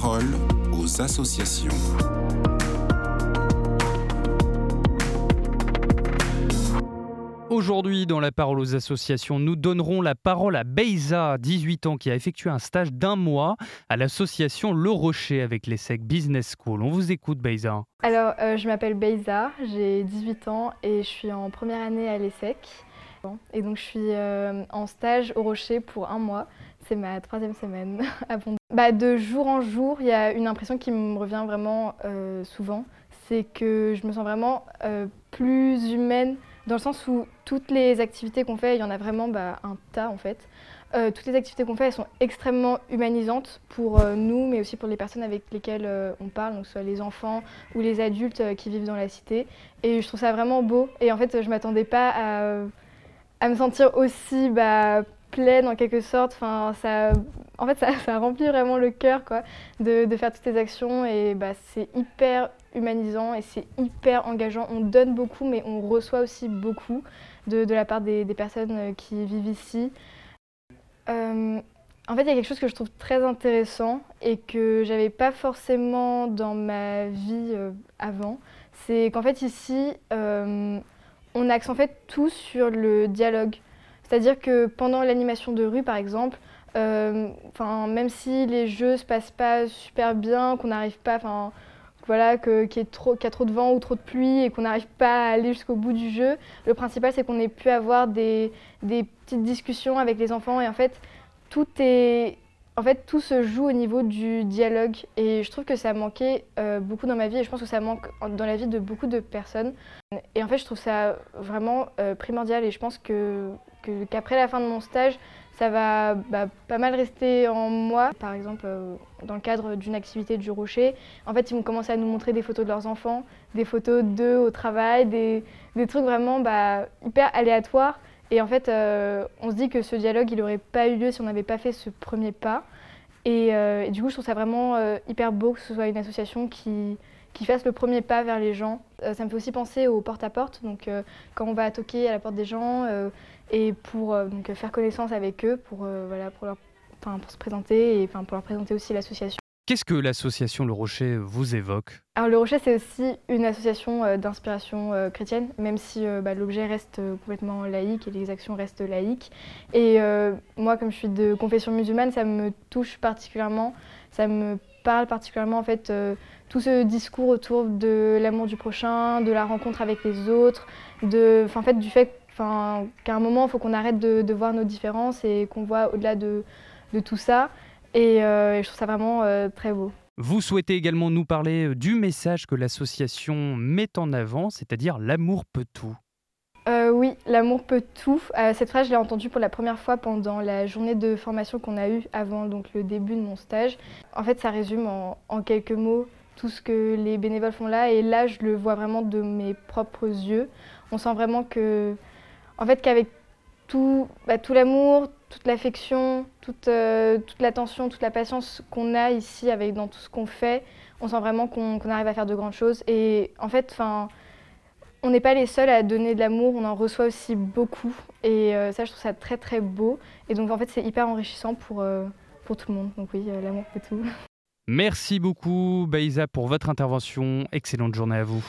parole aux associations. Aujourd'hui, dans la parole aux associations, nous donnerons la parole à Beiza, 18 ans, qui a effectué un stage d'un mois à l'association Le Rocher avec l'ESSEC Business School. On vous écoute, Beiza. Alors, euh, je m'appelle Beiza, j'ai 18 ans et je suis en première année à l'ESSEC. Et donc, je suis euh, en stage au Rocher pour un mois. C'est ma troisième semaine à Bah, de jour en jour, il y a une impression qui me revient vraiment euh, souvent. C'est que je me sens vraiment plus humaine dans le sens où toutes les activités qu'on fait, il y en a vraiment bah, un tas en fait. Euh, toutes les activités qu'on fait, elles sont extrêmement humanisantes pour euh, nous, mais aussi pour les personnes avec lesquelles euh, on parle, donc soit les enfants ou les adultes qui vivent dans la cité. Et je trouve ça vraiment beau. Et en fait, je ne m'attendais pas à, à, me sentir aussi bah, pleine en quelque sorte. Enfin, ça, en fait, ça, ça remplit vraiment le cœur quoi, de, de, faire toutes ces actions. Et bah, c'est hyper humanisant et c'est hyper engageant. On donne beaucoup, mais on reçoit aussi beaucoup de, de la part des, des, personnes euh, qui vivent ici. Euh, en fait, il y a quelque chose que je trouve très intéressant et que j'avais pas forcément dans ma vie euh, avant. C'est qu'en fait, ici, on axe en fait tout sur le dialogue. C'est-à-dire que pendant l'animation de rue, par exemple, euh, même si les jeux se passent pas super bien, qu'on n'arrive pas, voilà, qu'il y, a trop de vent ou trop de pluie et qu'on n'arrive pas à aller jusqu'au bout du jeu. Le principal, c'est qu'on ait pu avoir des, des, petites discussions avec les enfants et en fait, tout est... En fait, tout se joue au niveau du dialogue et je trouve que ça manquait euh, beaucoup dans ma vie et je pense que ça manque dans la vie de beaucoup de personnes. Et en fait, je trouve ça vraiment euh, primordial et je pense que qu'après la fin de mon stage, ça va bah, pas mal rester en moi. Par exemple, euh, dans le cadre d'une activité du Rocher, en fait, ils vont commencer à nous montrer des photos de leurs enfants, des photos d'eux au travail, des, trucs vraiment bah, hyper aléatoires. Et en fait, euh, on se dit que ce dialogue, il n'aurait pas eu lieu si on n'avait pas fait ce premier pas. Et, euh, du coup, je trouve ça vraiment hyper beau que ce soit une association qui, qui fasse le premier pas vers les gens. Euh, ça me fait aussi penser au porte-à-porte, donc euh, quand on va toquer à la porte des gens euh, et pour faire connaissance avec eux, pour, pour se présenter et pour leur présenter aussi l'association. Qu'est-ce que l'association Le Rocher vous évoque? Alors Le Rocher, c'est aussi une association d'inspiration chrétienne, même si bah, l'objet reste complètement laïque et les actions restent laïques. Et moi, comme je suis de confession musulmane, ça me touche particulièrement, ça me parle particulièrement en fait tout ce discours autour de l'amour du prochain, de la rencontre avec les autres, de, du fait qu'à un moment, il faut qu'on arrête de, voir nos différences et qu'on voit au-delà de, de, tout ça. Et, euh, et, je trouve ça vraiment euh, très beau. Vous souhaitez également nous parler euh, du message que l'association met en avant, c'est-à-dire l'amour peut tout. Euh, oui, l'amour peut tout. Euh, cette phrase, je l'ai entendue pour la première fois pendant la journée de formation qu'on a eue avant donc, le début de mon stage. En fait, ça résume en, en quelques mots tout ce que les bénévoles font là. Et là, je le vois vraiment de mes propres yeux. On sent vraiment que, en fait, qu'avec tout, bah, tout l'amour, toute l'affection, toute, euh, toute l'attention, toute la patience qu'on a ici avec, dans tout ce qu'on fait, on sent vraiment qu'on qu arrive à faire de grandes choses. Et en fait, on n'est pas les seuls à donner de l'amour, on en reçoit aussi beaucoup. Et euh, ça, je trouve ça très très beau. Et donc, en fait, c'est hyper enrichissant pour, euh, pour tout le monde. Donc oui, l'amour fait tout. Merci beaucoup, Baïsa, pour votre intervention. Excellente journée à vous.